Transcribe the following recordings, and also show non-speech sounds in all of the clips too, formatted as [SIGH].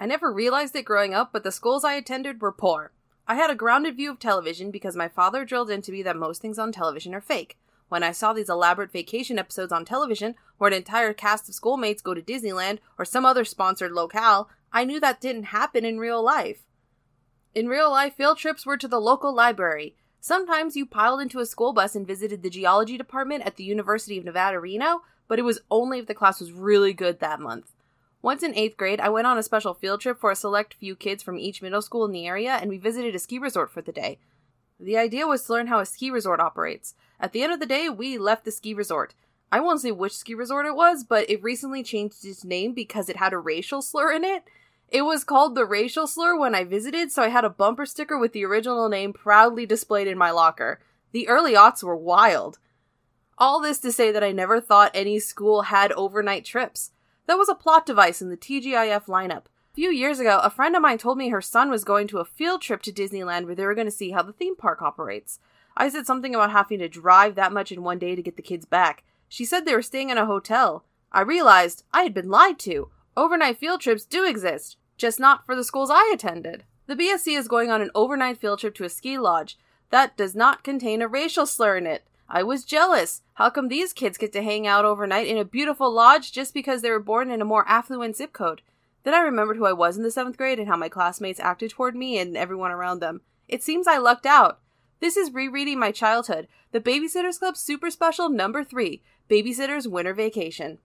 I never realized it growing up, but the schools I attended were poor. I had a grounded view of television because my father drilled into me that most things on television are fake. When I saw these elaborate vacation episodes on television, where an entire cast of schoolmates go to Disneyland or some other sponsored locale, I knew that didn't happen in real life. In real life, field trips were to the local library. Sometimes you piled into a school bus and visited the geology department at the University of Nevada, Reno, but it was only if the class was really good that month. Once in eighth grade, I went on a special field trip for a select few kids from each middle school in the area, and we visited a ski resort for the day. The idea was to learn how a ski resort operates. At the end of the day, we left the ski resort. I won't say which ski resort it was, but it recently changed its name because it had a racial slur in it. It was called the racial slur when I visited, so I had a bumper sticker with the original name proudly displayed in my locker. The early aughts were wild. All this to say that I never thought any school had overnight trips. That was a plot device in the TGIF lineup. A few years ago, a friend of mine told me her son was going to a field trip to Disneyland where they were going to see how the theme park operates. I said something about having to drive that much in one day to get the kids back. She said they were staying in a hotel. I realized I had been lied to. Overnight field trips do exist, just not for the schools I attended. The BSC is going on an overnight field trip to a ski lodge. That does not contain a racial slur in it. I was jealous. How come these kids get to hang out overnight in a beautiful lodge just because they were born in a more affluent zip code? Then I remembered who I was in the seventh grade and how my classmates acted toward me and everyone around them. It seems I lucked out. This is rereading my childhood. The Babysitters Club Super Special number 3 Babysitter's Winter Vacation.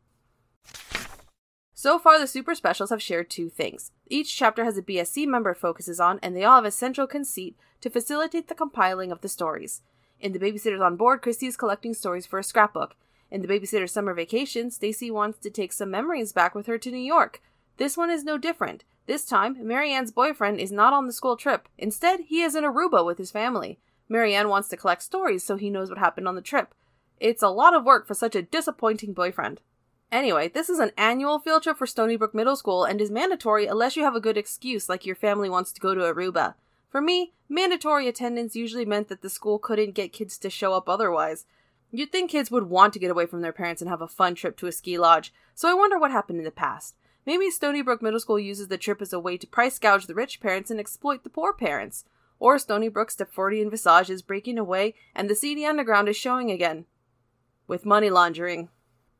So far, the super specials have shared two things. Each chapter has a BSC member focuses on, and they all have a central conceit to facilitate the compiling of the stories. In the Babysitters on Board, Kristy is collecting stories for a scrapbook. In the Babysitter's Summer Vacation, Stacey wants to take some memories back with her to New York. This one is no different. This time, Mary Anne's boyfriend is not on the school trip. Instead, he is in Aruba with his family. Mary Anne wants to collect stories so he knows what happened on the trip. It's a lot of work for such a disappointing boyfriend. Anyway, this is an annual field trip for Stoneybrook Middle School and is mandatory unless you have a good excuse, like your family wants to go to Aruba. For me, mandatory attendance usually meant that the school couldn't get kids to show up otherwise. You'd think kids would want to get away from their parents and have a fun trip to a ski lodge, so I wonder what happened in the past. Maybe Stoneybrook Middle School uses the trip as a way to price gouge the rich parents and exploit the poor parents. Or Stoneybrook Stepfordian Visage is breaking away and the seedy underground is showing again. With money laundering.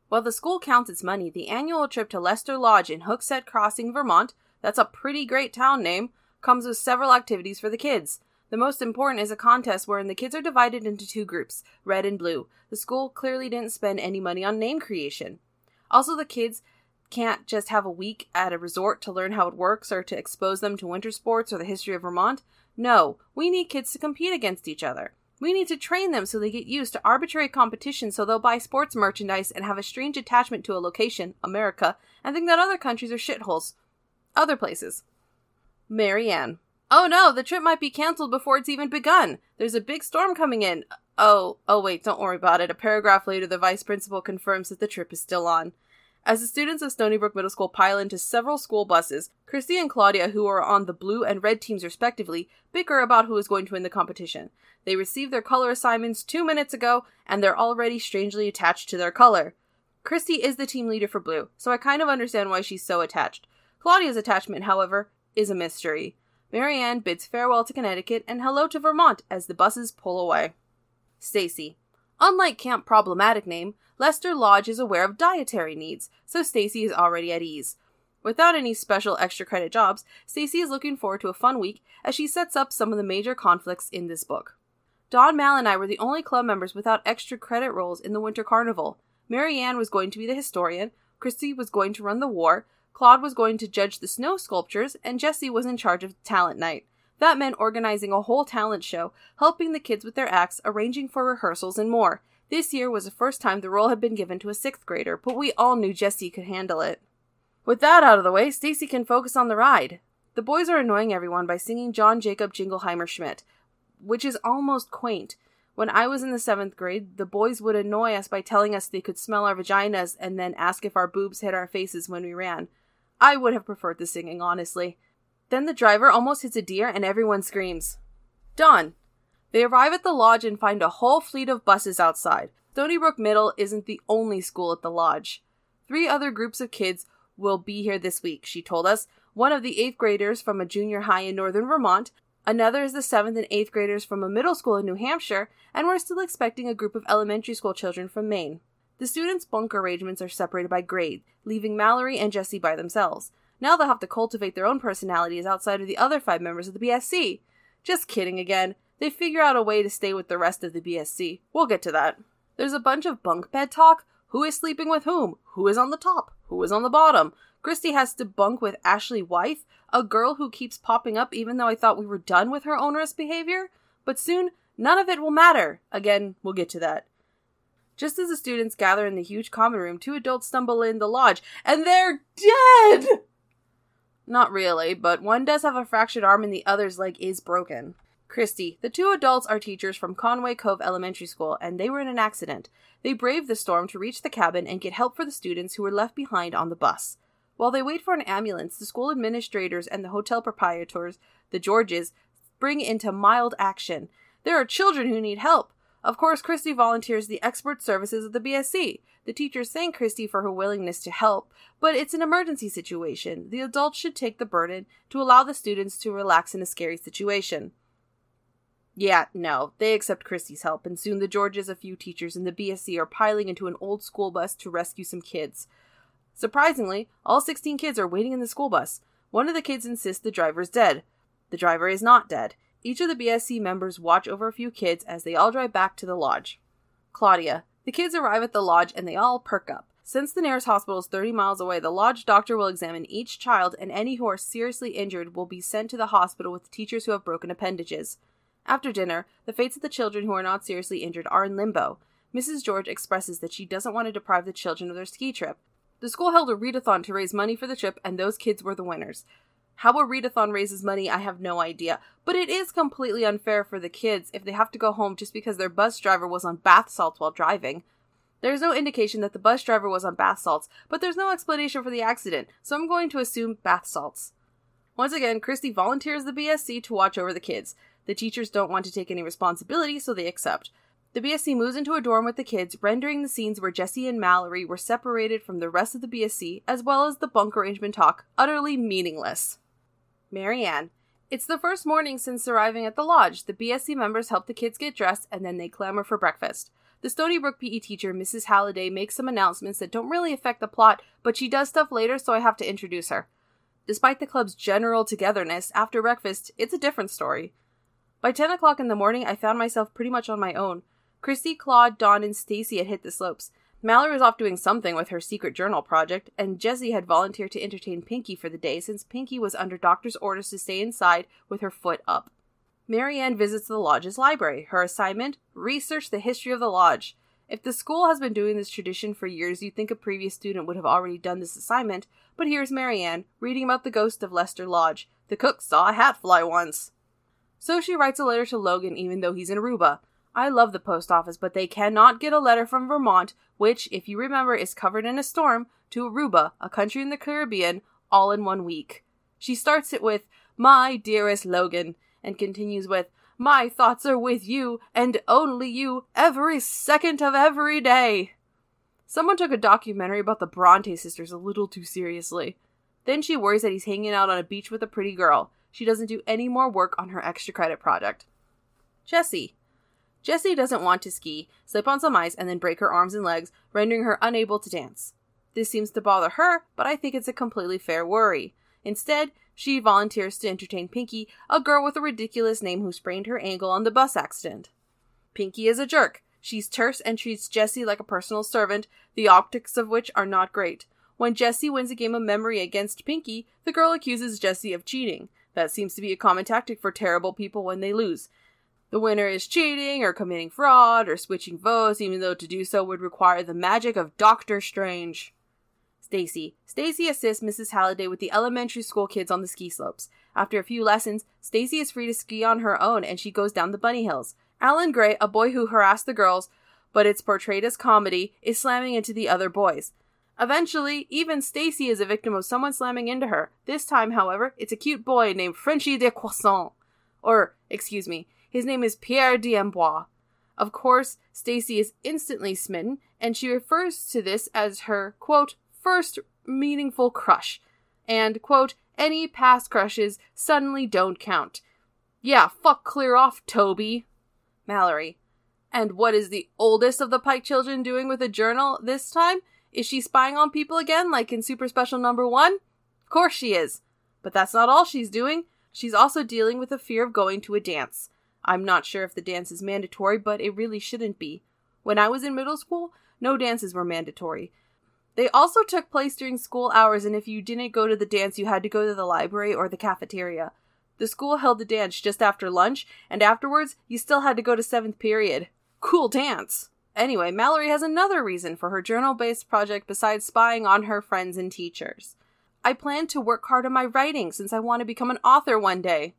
While the school counts its money, the annual trip to Lester Lodge in Hooksett Crossing, Vermont, that's a pretty great town name, comes with several activities for the kids. The most important is a contest wherein the kids are divided into two groups, red and blue. The school clearly didn't spend any money on name creation. Also, the kids can't just have a week at a resort to learn how it works or to expose them to winter sports or the history of Vermont. No, we need kids to compete against each other. We need to train them so they get used to arbitrary competition so they'll buy sports merchandise and have a strange attachment to a location, America, and think that other countries are shitholes. Other places. Mary Anne. Oh no, the trip might be cancelled before it's even begun. There's a big storm coming in. Oh, oh wait, don't worry about it. A paragraph later, the vice principal confirms that the trip is still on. As the students of Stoneybrook Middle School pile into several school buses, Kristy and Claudia, who are on the blue and red teams respectively, bicker about who is going to win the competition. They received their color assignments two minutes ago, and they're already strangely attached to their color. Kristy is the team leader for blue, so I kind of understand why she's so attached. Claudia's attachment, however, is a mystery. Mary Anne bids farewell to Connecticut and hello to Vermont as the buses pull away. Stacey. Unlike Camp Problematic Name, Lester Lodge is aware of dietary needs, so Stacey is already at ease. Without any special extra credit jobs, Stacey is looking forward to a fun week as she sets up some of the major conflicts in this book. Dawn Mal and I were the only club members without extra credit roles in the Winter Carnival. Mary Anne was going to be the historian, Kristy was going to run the war, Claude was going to judge the snow sculptures, and Jessi was in charge of talent night. That meant organizing a whole talent show, helping the kids with their acts, arranging for rehearsals, and more. This year was the first time the role had been given to a sixth grader, but we all knew Jessi could handle it. With that out of the way, Stacey can focus on the ride. The boys are annoying everyone by singing John Jacob Jingleheimer Schmidt, which is almost quaint. When I was in the seventh grade, the boys would annoy us by telling us they could smell our vaginas and then ask if our boobs hit our faces when we ran. I would have preferred the singing, honestly. Then the driver almost hits a deer and everyone screams. Done. They arrive at the lodge and find a whole fleet of buses outside. Stony Brook Middle isn't the only school at the lodge. Three other groups of kids will be here this week, she told us. One of the eighth graders from a junior high in northern Vermont, another is the seventh and eighth graders from a middle school in New Hampshire, and we're still expecting a group of elementary school children from Maine. The students' bunk arrangements are separated by grade, leaving Mallory and Jessi by themselves. Now they'll have to cultivate their own personalities outside of the other five members of the BSC. Just kidding again. They figure out a way to stay with the rest of the BSC. We'll get to that. There's a bunch of bunk bed talk. Who is sleeping with whom? Who is on the top? Who is on the bottom? Kristy has to bunk with Ashley Wyeth, a girl who keeps popping up even though I thought we were done with her onerous behavior. But soon, none of it will matter. Again, we'll get to that. Just as the students gather in the huge common room, two adults stumble in the lodge, and they're dead! Not really, but one does have a fractured arm and the other's leg is broken. Kristy, the two adults are teachers from Conway Cove Elementary School, and they were in an accident. They braved the storm to reach the cabin and get help for the students who were left behind on the bus. While they wait for an ambulance, the school administrators and the hotel proprietors, the Georges, spring into mild action. There are children who need help. Of course, Kristy volunteers the expert services of the BSC. The teachers thank Kristy for her willingness to help, but it's an emergency situation. The adults should take the burden to allow the students to relax in a scary situation. Yeah, no, they accept Kristy's help, and soon the Georges, a few teachers, and the BSC are piling into an old school bus to rescue some kids. Surprisingly, all 16 kids are waiting in the school bus. One of the kids insists the driver is dead. The driver is not dead. Each of the BSC members watch over a few kids as they all drive back to the lodge. Claudia. The kids arrive at the lodge and they all perk up. Since the nearest hospital is 30 miles away, the lodge doctor will examine each child, and any who are seriously injured will be sent to the hospital with teachers who have broken appendages. After dinner, the fates of the children who are not seriously injured are in limbo. Mrs. George expresses that she doesn't want to deprive the children of their ski trip. The school held a readathon to raise money for the trip, and those kids were the winners. How a readathon raises money, I have no idea, but it is completely unfair for the kids if they have to go home just because their bus driver was on bath salts while driving. There's no indication that the bus driver was on bath salts, but there's no explanation for the accident, so I'm going to assume bath salts. Once again, Kristy volunteers the BSC to watch over the kids. The teachers don't want to take any responsibility, so they accept. The BSC moves into a dorm with the kids, rendering the scenes where Jessi and Mallory were separated from the rest of the BSC, as well as the bunk arrangement talk, utterly meaningless. Mary Anne. It's the first morning since arriving at the lodge. The BSC members help the kids get dressed and then they clamor for breakfast. The Stoneybrook PE teacher, Mrs. Halliday, makes some announcements that don't really affect the plot, but she does stuff later, so I have to introduce her. Despite the club's general togetherness, after breakfast, it's a different story. By 10 o'clock in the morning, I found myself pretty much on my own. Kristy, Claude, Dawn, and Stacey had hit the slopes. Mallory was off doing something with her secret journal project, and Jessi had volunteered to entertain Pinky for the day since Pinky was under doctor's orders to stay inside with her foot up. Mary Anne visits the lodge's library. Her assignment? Research the history of the lodge. If the school has been doing this tradition for years, you'd think a previous student would have already done this assignment, but here's Mary Anne, reading about the ghost of Lester Lodge. The cook saw a hat fly once. So she writes a letter to Logan even though he's in Aruba. I love the post office, but they cannot get a letter from Vermont, which, if you remember, is covered in a storm, to Aruba, a country in the Caribbean, all in one week. She starts it with, My dearest Logan, and continues with, My thoughts are with you, and only you, every second of every day. Someone took a documentary about the Bronte sisters a little too seriously. Then she worries that he's hanging out on a beach with a pretty girl. She doesn't do any more work on her extra credit project. Jessi, Jessi doesn't want to ski, slip on some ice, and then break her arms and legs, rendering her unable to dance. This seems to bother her, but I think it's a completely fair worry. Instead, she volunteers to entertain Pinky, a girl with a ridiculous name who sprained her ankle on the bus accident. Pinky is a jerk. She's terse and treats Jessi like a personal servant, the optics of which are not great. When Jessi wins a game of memory against Pinky, the girl accuses Jessi of cheating. That seems to be a common tactic for terrible people when they lose. The winner is cheating or committing fraud or switching votes, even though to do so would require the magic of Doctor Strange. Stacey. Stacey assists Mrs. Halliday with the elementary school kids on the ski slopes. After a few lessons, Stacey is free to ski on her own and she goes down the bunny hills. Alan Gray, a boy who harassed the girls, but it's portrayed as comedy, is slamming into the other boys. Eventually, even Stacey is a victim of someone slamming into her. This time, however, it's a cute boy named Frenchy de Croissant. Or, excuse me, his name is Pierre d'Amboise. Of course, Stacey is instantly smitten, and she refers to this as her, quote, first meaningful crush, and, quote, Any past crushes suddenly don't count. Yeah, fuck clear off, Toby. Mallory. And what is the oldest of the Pike children doing with a journal this time? Is she spying on people again, like in Super Special Number One? Of course she is. But that's not all she's doing. She's also dealing with the fear of going to a dance. I'm not sure if the dance is mandatory, but it really shouldn't be. When I was in middle school, no dances were mandatory. They also took place during school hours, and if you didn't go to the dance, you had to go to the library or the cafeteria. The school held the dance just after lunch, and afterwards, you still had to go to seventh period. Cool dance! Anyway, Mallory has another reason for her journal based project besides spying on her friends and teachers. I plan to work hard on my writing since I want to become an author one day.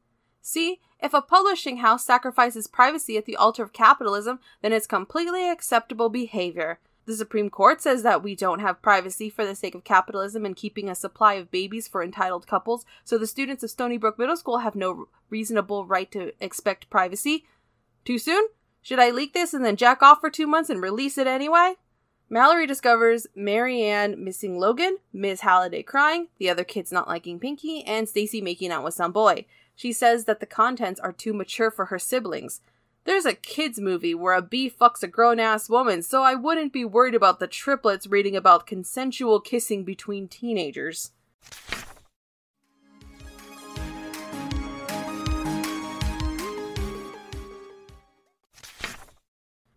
See, if a publishing house sacrifices privacy at the altar of capitalism, then it's completely acceptable behavior. The Supreme Court says that we don't have privacy for the sake of capitalism and keeping a supply of babies for entitled couples, so the students of Stoneybrook Middle School have no reasonable right to expect privacy. Too soon? Should I leak this and then jack off for two months and release it anyway? Mallory discovers Mary Anne missing Logan, Ms. Halliday crying, the other kids not liking Pinky, and Stacey making out with some boy. She says that the contents are too mature for her siblings. There's a kids movie where a bee fucks a grown ass woman, so I wouldn't be worried about the triplets reading about consensual kissing between teenagers.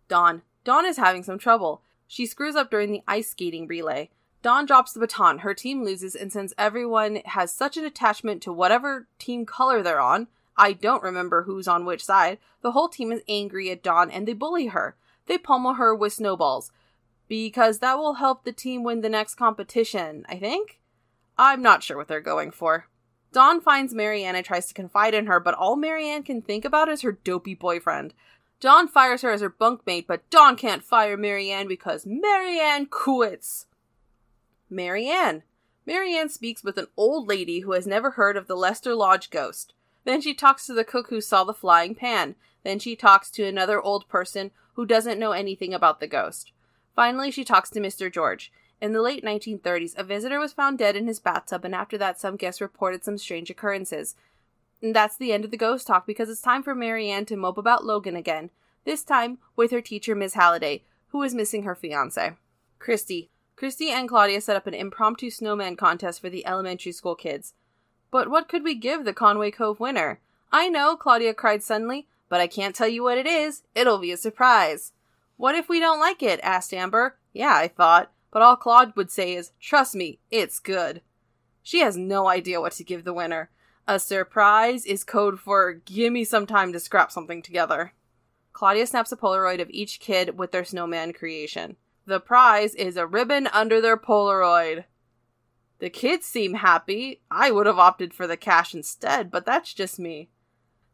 Dawn. Dawn is having some trouble. She screws up during the ice skating relay. Dawn drops the baton, her team loses, and since everyone has such an attachment to whatever team color they're on, I don't remember who's on which side. The whole team is angry at Dawn and they bully her. They pummel her with snowballs. Because that will help the team win the next competition, I think? I'm not sure what they're going for. Dawn finds Mary Anne and tries to confide in her, but all Mary Anne can think about is her dopey boyfriend. Dawn fires her as her bunkmate, but Dawn can't fire Mary Anne because Mary Anne quits. Mary Anne. Marianne speaks with an old lady who has never heard of the Lester Lodge ghost. Then she talks to the cook who saw the flying pan. Then she talks to another old person who doesn't know anything about the ghost. Finally, she talks to Mr. George. In the late 1930s, a visitor was found dead in his bathtub, and after that, some guests reported some strange occurrences. And that's the end of the ghost talk because it's time for Mary Anne to mope about Logan again, this time with her teacher, Miss Halliday, who is missing her fiance. Kristy. Kristy and Claudia set up an impromptu snowman contest for the elementary school kids. But what could we give the Conway Cove winner? I know, Claudia cried suddenly, but I can't tell you what it is. It'll be a surprise. What if we don't like it? asked Amber. Yeah, I thought, but all Claude would say is, Trust me, it's good. She has no idea what to give the winner. A surprise is code for give me some time to scrap something together. Claudia snaps a Polaroid of each kid with their snowman creation. The prize is a ribbon under their Polaroid. The kids seem happy. I would have opted for the cash instead, but that's just me.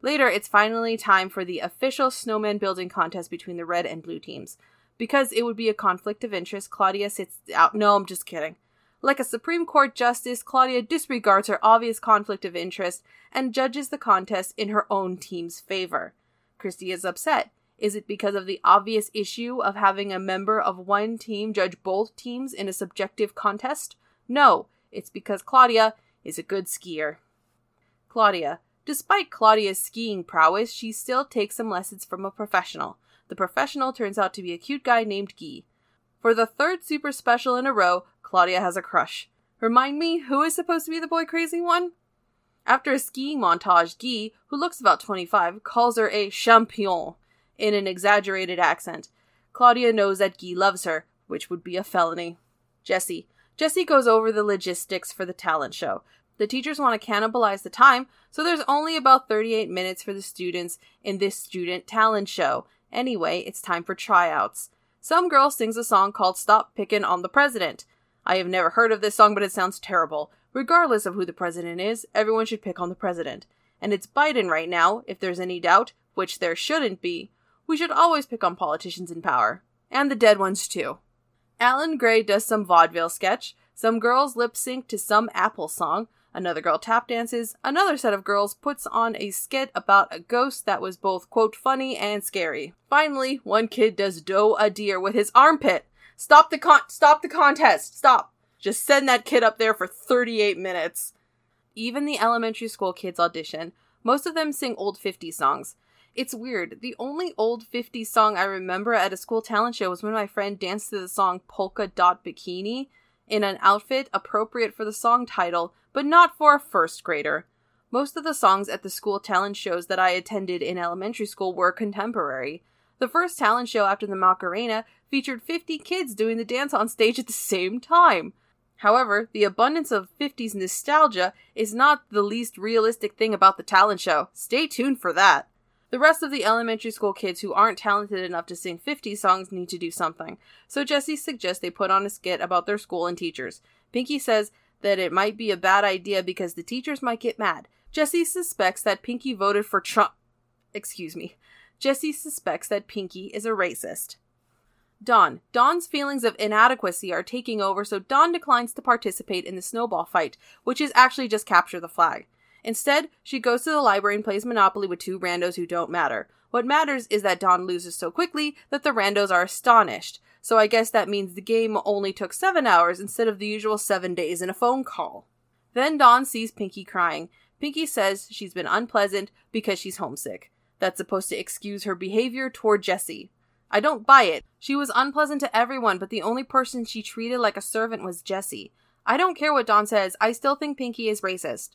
Later, it's finally time for the official snowman building contest between the red and blue teams. Because it would be a conflict of interest, Claudia sits out. No, I'm just kidding. Like a Supreme Court justice, Claudia disregards her obvious conflict of interest and judges the contest in her own team's favor. Kristy is upset. Is it because of the obvious issue of having a member of one team judge both teams in a subjective contest? No, it's because Claudia is a good skier. Claudia. Despite Claudia's skiing prowess, she still takes some lessons from a professional. The professional turns out to be a cute guy named Guy. For the third super special in a row, Claudia has a crush. Remind me, who is supposed to be the boy crazy one? After a skiing montage, Guy, who looks about 25, calls her a champion in an exaggerated accent. Claudia knows that Guy loves her, which would be a felony. Jessi. Jessi goes over the logistics for the talent show. The teachers want to cannibalize the time, so there's only about 38 minutes for the students in this student talent show. Anyway, it's time for tryouts. Some girl sings a song called Stop Pickin' on the President. I have never heard of this song, but it sounds terrible. Regardless of who the president is, everyone should pick on the president. And it's Biden right now, if there's any doubt, which there shouldn't be. We should always pick on politicians in power. And the dead ones, too. Alan Gray does some vaudeville sketch, some girls lip sync to some Apple song, another girl tap dances, another set of girls puts on a skit about a ghost that was both, quote, funny and scary. Finally, one kid does doe a deer with his armpit. Stop the con- stop the contest. Stop. Just send that kid up there for 38 minutes. Even the elementary school kids audition. Most of them sing old 50s songs. It's weird. The only old 50s song I remember at a school talent show was when my friend danced to the song Polka Dot Bikini in an outfit appropriate for the song title, but not for a first grader. Most of the songs at the school talent shows that I attended in elementary school were contemporary. The first talent show after the Macarena featured 50 kids doing the dance on stage at the same time. However, the abundance of 50s nostalgia is not the least realistic thing about the talent show. Stay tuned for that. The rest of the elementary school kids who aren't talented enough to sing 50 songs need to do something. So Jessi suggests they put on a skit about their school and teachers. Pinky says that it might be a bad idea because the teachers might get mad. Jessi suspects that Pinky voted for Trump. Excuse me. Jessi suspects that Pinky is a racist. Dawn. Dawn's feelings of inadequacy are taking over, so Dawn declines to participate in the snowball fight, which is actually just capture the flag. Instead, she goes to the library and plays Monopoly with two randos who don't matter. What matters is that Dawn loses so quickly that the randos are astonished. So I guess that means the game only took seven hours instead of the usual seven days in a phone call. Then Dawn sees Pinky crying. Pinky says she's been unpleasant because she's homesick. That's supposed to excuse her behavior toward Jessi. I don't buy it. She was unpleasant to everyone, but the only person she treated like a servant was Jessi. I don't care what Dawn says, I still think Pinky is racist.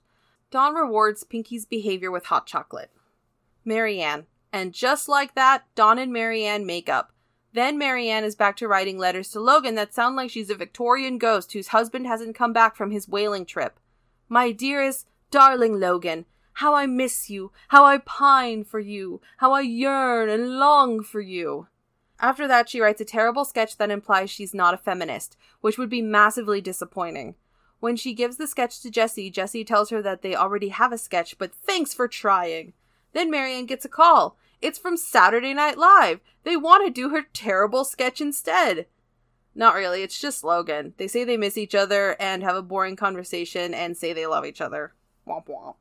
Dawn rewards Pinky's behavior with hot chocolate. Mary Anne. And just like that, Dawn and Mary Anne make up. Then Mary Anne is back to writing letters to Logan that sound like she's a Victorian ghost whose husband hasn't come back from his whaling trip. My dearest, darling Logan, how I miss you, how I pine for you, how I yearn and long for you. After that, she writes a terrible sketch that implies she's not a feminist, which would be massively disappointing. When she gives the sketch to Jessi, Jessi tells her that they already have a sketch, but thanks for trying. Then Mary Anne gets a call. It's from Saturday Night Live. They want to do her terrible sketch instead. Not really, it's just Logan. They say they miss each other and have a boring conversation and say they love each other. Womp womp.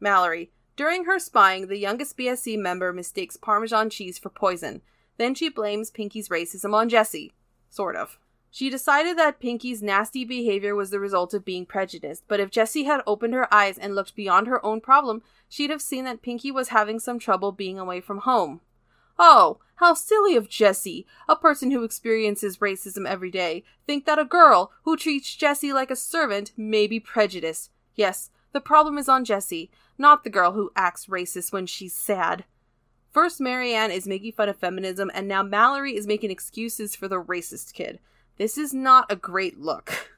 Mallory. During her spying, the youngest BSC member mistakes Parmesan cheese for poison. Then she blames Pinky's racism on Jessi. Sort of. She decided that Pinky's nasty behavior was the result of being prejudiced, but if Jessi had opened her eyes and looked beyond her own problem, she'd have seen that Pinky was having some trouble being away from home. Oh, how silly of Jessi, a person who experiences racism every day, think that a girl who treats Jessi like a servant may be prejudiced. Yes, the problem is on Jessi, not the girl who acts racist when she's sad. First, Mary Anne is making fun of feminism, and now Mallory is making excuses for the racist kid. This is not a great look.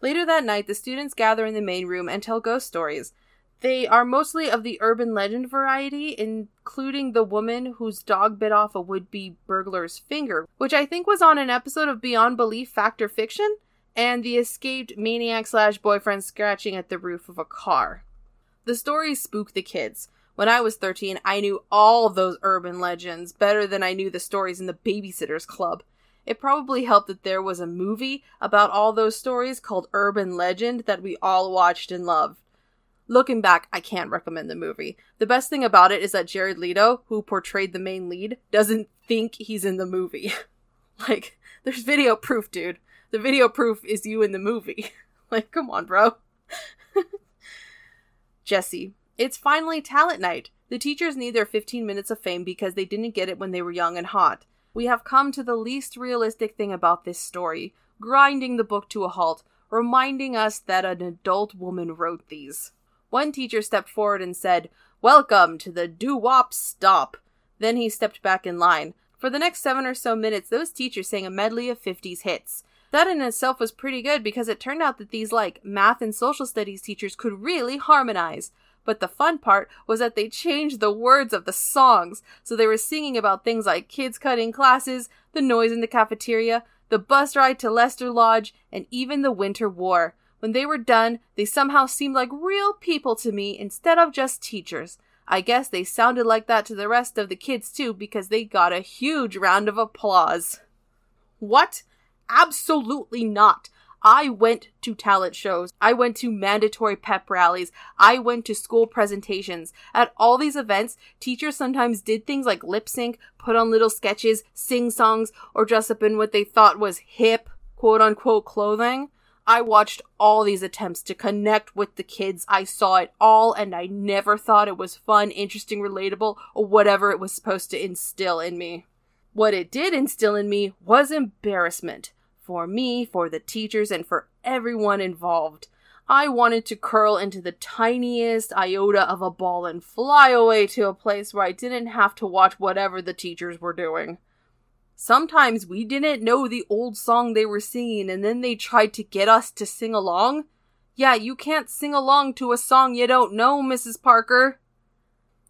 Later that night, the students gather in the main room and tell ghost stories. They are mostly of the urban legend variety, including the woman whose dog bit off a would be burglar's finger, which I think was on an episode of Beyond Belief Fact or Fiction, and the escaped maniac slash boyfriend scratching at the roof of a car. The stories spook the kids. When I was 13, I knew all those urban legends better than I knew the stories in the Babysitter's Club. It probably helped that there was a movie about all those stories called Urban Legend that we all watched and loved. Looking back, I can't recommend the movie. The best thing about it is that Jared Leto, who portrayed the main lead, doesn't think he's in the movie. [LAUGHS] like, there's video proof, dude. The video proof is you in the movie. [LAUGHS] like, come on, bro. [LAUGHS] Jessi, It's finally talent night. The teachers need their 15 minutes of fame because they didn't get it when they were young and hot we have come to the least realistic thing about this story, grinding the book to a halt, reminding us that an adult woman wrote these. One teacher stepped forward and said, Welcome to the doo wop stop. Then he stepped back in line. For the next seven or so minutes, those teachers sang a medley of 50s hits. That in itself was pretty good because it turned out that these, like, math and social studies teachers could really harmonize. But the fun part was that they changed the words of the songs. So they were singing about things like kids cutting classes, the noise in the cafeteria, the bus ride to Lester Lodge, and even the Winter War. When they were done, they somehow seemed like real people to me instead of just teachers. I guess they sounded like that to the rest of the kids too because they got a huge round of applause. What? Absolutely not. I went to talent shows. I went to mandatory pep rallies. I went to school presentations. At all these events, teachers sometimes did things like lip sync, put on little sketches, sing songs, or dress up in what they thought was hip, quote unquote, clothing. I watched all these attempts to connect with the kids. I saw it all and I never thought it was fun, interesting, relatable, or whatever it was supposed to instill in me. What it did instill in me was embarrassment. For me, for the teachers, and for everyone involved. I wanted to curl into the tiniest iota of a ball and fly away to a place where I didn't have to watch whatever the teachers were doing. Sometimes we didn't know the old song they were singing and then they tried to get us to sing along. Yeah, you can't sing along to a song you don't know, Mrs. Parker.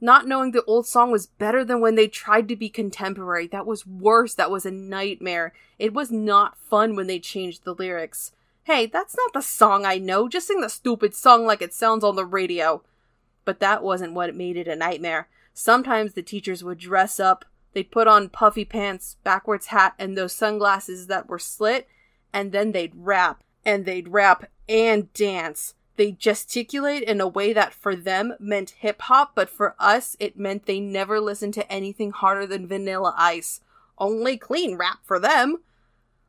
Not knowing the old song was better than when they tried to be contemporary. That was worse. That was a nightmare. It was not fun when they changed the lyrics. Hey, that's not the song I know. Just sing the stupid song like it sounds on the radio. But that wasn't what made it a nightmare. Sometimes the teachers would dress up They'd put on puffy pants, backwards hat, and those sunglasses that were slit, and then they'd rap, and they'd rap and dance. They gesticulate in a way that for them meant hip hop, but for us it meant they never listened to anything harder than vanilla ice. Only clean rap for them.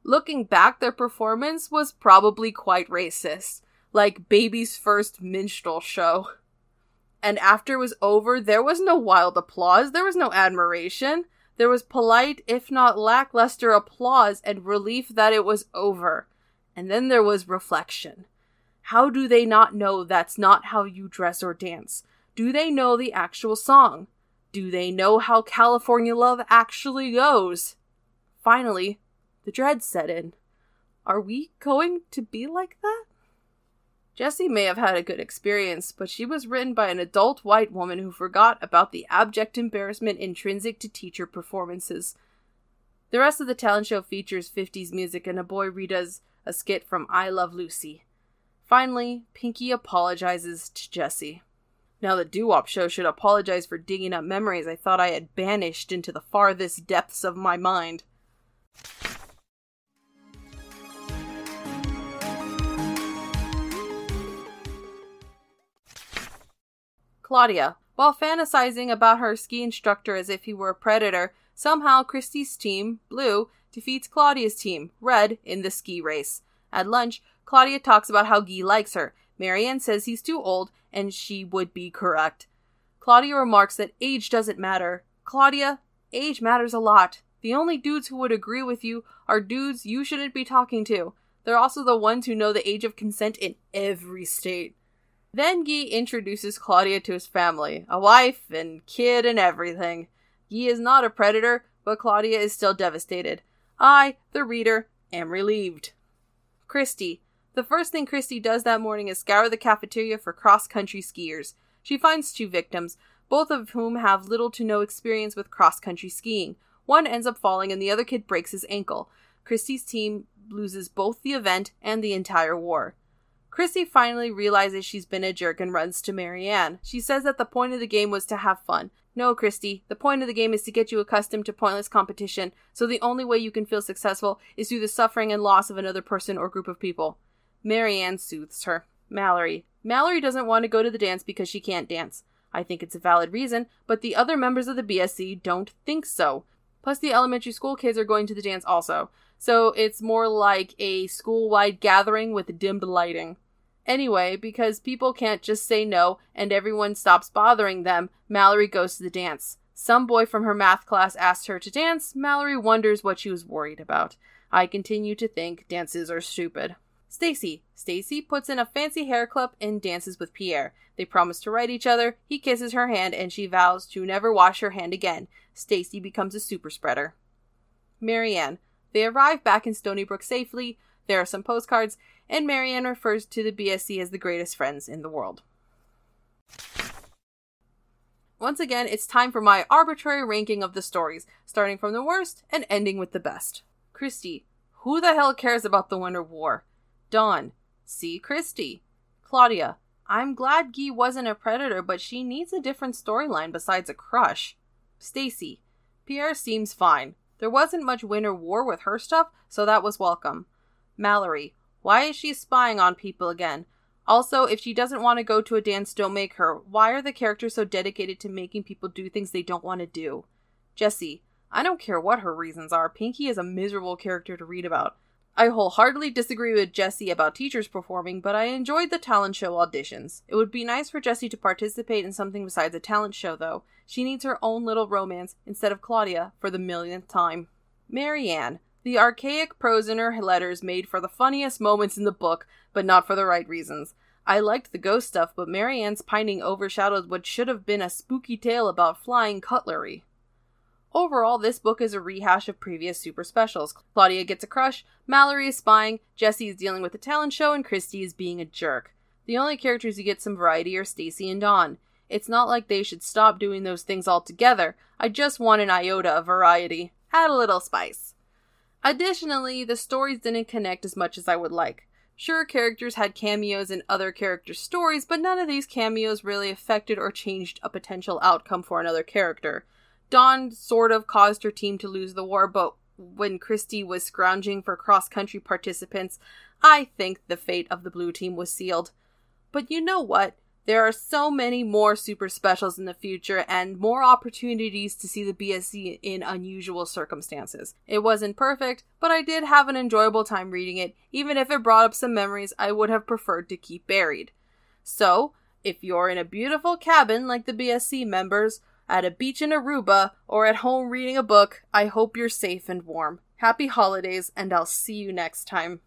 Looking back, their performance was probably quite racist, like baby's first minstrel show. And after it was over, there was no wild applause, there was no admiration. There was polite, if not lackluster, applause and relief that it was over. And then there was reflection. How do they not know that's not how you dress or dance? Do they know the actual song? Do they know how California Love actually goes? Finally, the dread set in. Are we going to be like that? Jessi may have had a good experience, but she was written by an adult white woman who forgot about the abject embarrassment intrinsic to teacher performances. The rest of the talent show features 50s music and a boy redoes a skit from I Love Lucy. Finally, Pinky apologizes to Jessi. Now the doo-wop show should apologize for digging up memories I thought I had banished into the farthest depths of my mind. Claudia. While fantasizing about her ski instructor as if he were a predator, somehow Kristy's team, Blue, defeats Claudia's team, Red, in the ski race. At lunch, Claudia talks about how Guy likes her. Mary Anne says he's too old, and she would be correct. Claudia remarks that age doesn't matter. Claudia, age matters a lot. The only dudes who would agree with you are dudes you shouldn't be talking to. They're also the ones who know the age of consent in every state. Then Guy introduces Claudia to his family, a wife and kid and everything. Guy is not a predator, but Claudia is still devastated. I, the reader, am relieved. Kristy. The first thing Kristy does that morning is scour the cafeteria for cross country skiers. She finds two victims, both of whom have little to no experience with cross country skiing. One ends up falling and the other kid breaks his ankle. Kristy's team loses both the event and the entire war. Kristy finally realizes she's been a jerk and runs to Mary Anne. She says that the point of the game was to have fun. No, Kristy, the point of the game is to get you accustomed to pointless competition, so the only way you can feel successful is through the suffering and loss of another person or group of people. Mary Anne soothes her. Mallory. Mallory doesn't want to go to the dance because she can't dance. I think it's a valid reason, but the other members of the BSC don't think so. Plus, the elementary school kids are going to the dance also. So it's more like a school wide gathering with dimmed lighting. Anyway, because people can't just say no and everyone stops bothering them, Mallory goes to the dance. Some boy from her math class asks her to dance. Mallory wonders what she was worried about. I continue to think dances are stupid. Stacey. Stacey puts in a fancy hair clip and dances with Pierre. They promise to write each other. He kisses her hand and she vows to never wash her hand again. Stacey becomes a super spreader. Mary Anne. They arrive back in Stoneybrook safely. There are some postcards, and Mary Anne refers to the BSC as the greatest friends in the world. Once again, it's time for my arbitrary ranking of the stories, starting from the worst and ending with the best. Kristy, who the hell cares about the Winter War? Dawn, see Kristy. Claudia, I'm glad Guy wasn't a predator, but she needs a different storyline besides a crush. Stacey, Pierre seems fine. There wasn't much winter war with her stuff, so that was welcome. Mallory, why is she spying on people again? Also, if she doesn't want to go to a dance, don't make her. Why are the characters so dedicated to making people do things they don't want to do? Jessi, I don't care what her reasons are. Pinky is a miserable character to read about. I wholeheartedly disagree with Jessi about teachers performing, but I enjoyed the talent show auditions. It would be nice for Jessi to participate in something besides a talent show, though. She needs her own little romance instead of Claudia for the millionth time. Mary Anne. The archaic prose in her letters made for the funniest moments in the book, but not for the right reasons. I liked the ghost stuff, but Mary Anne's pining overshadowed what should have been a spooky tale about flying cutlery. Overall, this book is a rehash of previous super specials. Claudia gets a crush, Mallory is spying, Jessi is dealing with the talent show, and Kristy is being a jerk. The only characters who get some variety are Stacey and Dawn. It's not like they should stop doing those things altogether. I just want an iota of variety. Add a little spice. Additionally, the stories didn't connect as much as I would like. Sure, characters had cameos in other characters' stories, but none of these cameos really affected or changed a potential outcome for another character. Dawn sort of caused her team to lose the war, but when Kristy was scrounging for cross country participants, I think the fate of the blue team was sealed. But you know what? There are so many more super specials in the future and more opportunities to see the BSC in unusual circumstances. It wasn't perfect, but I did have an enjoyable time reading it, even if it brought up some memories I would have preferred to keep buried. So, if you're in a beautiful cabin like the BSC members, at a beach in Aruba, or at home reading a book, I hope you're safe and warm. Happy holidays, and I'll see you next time.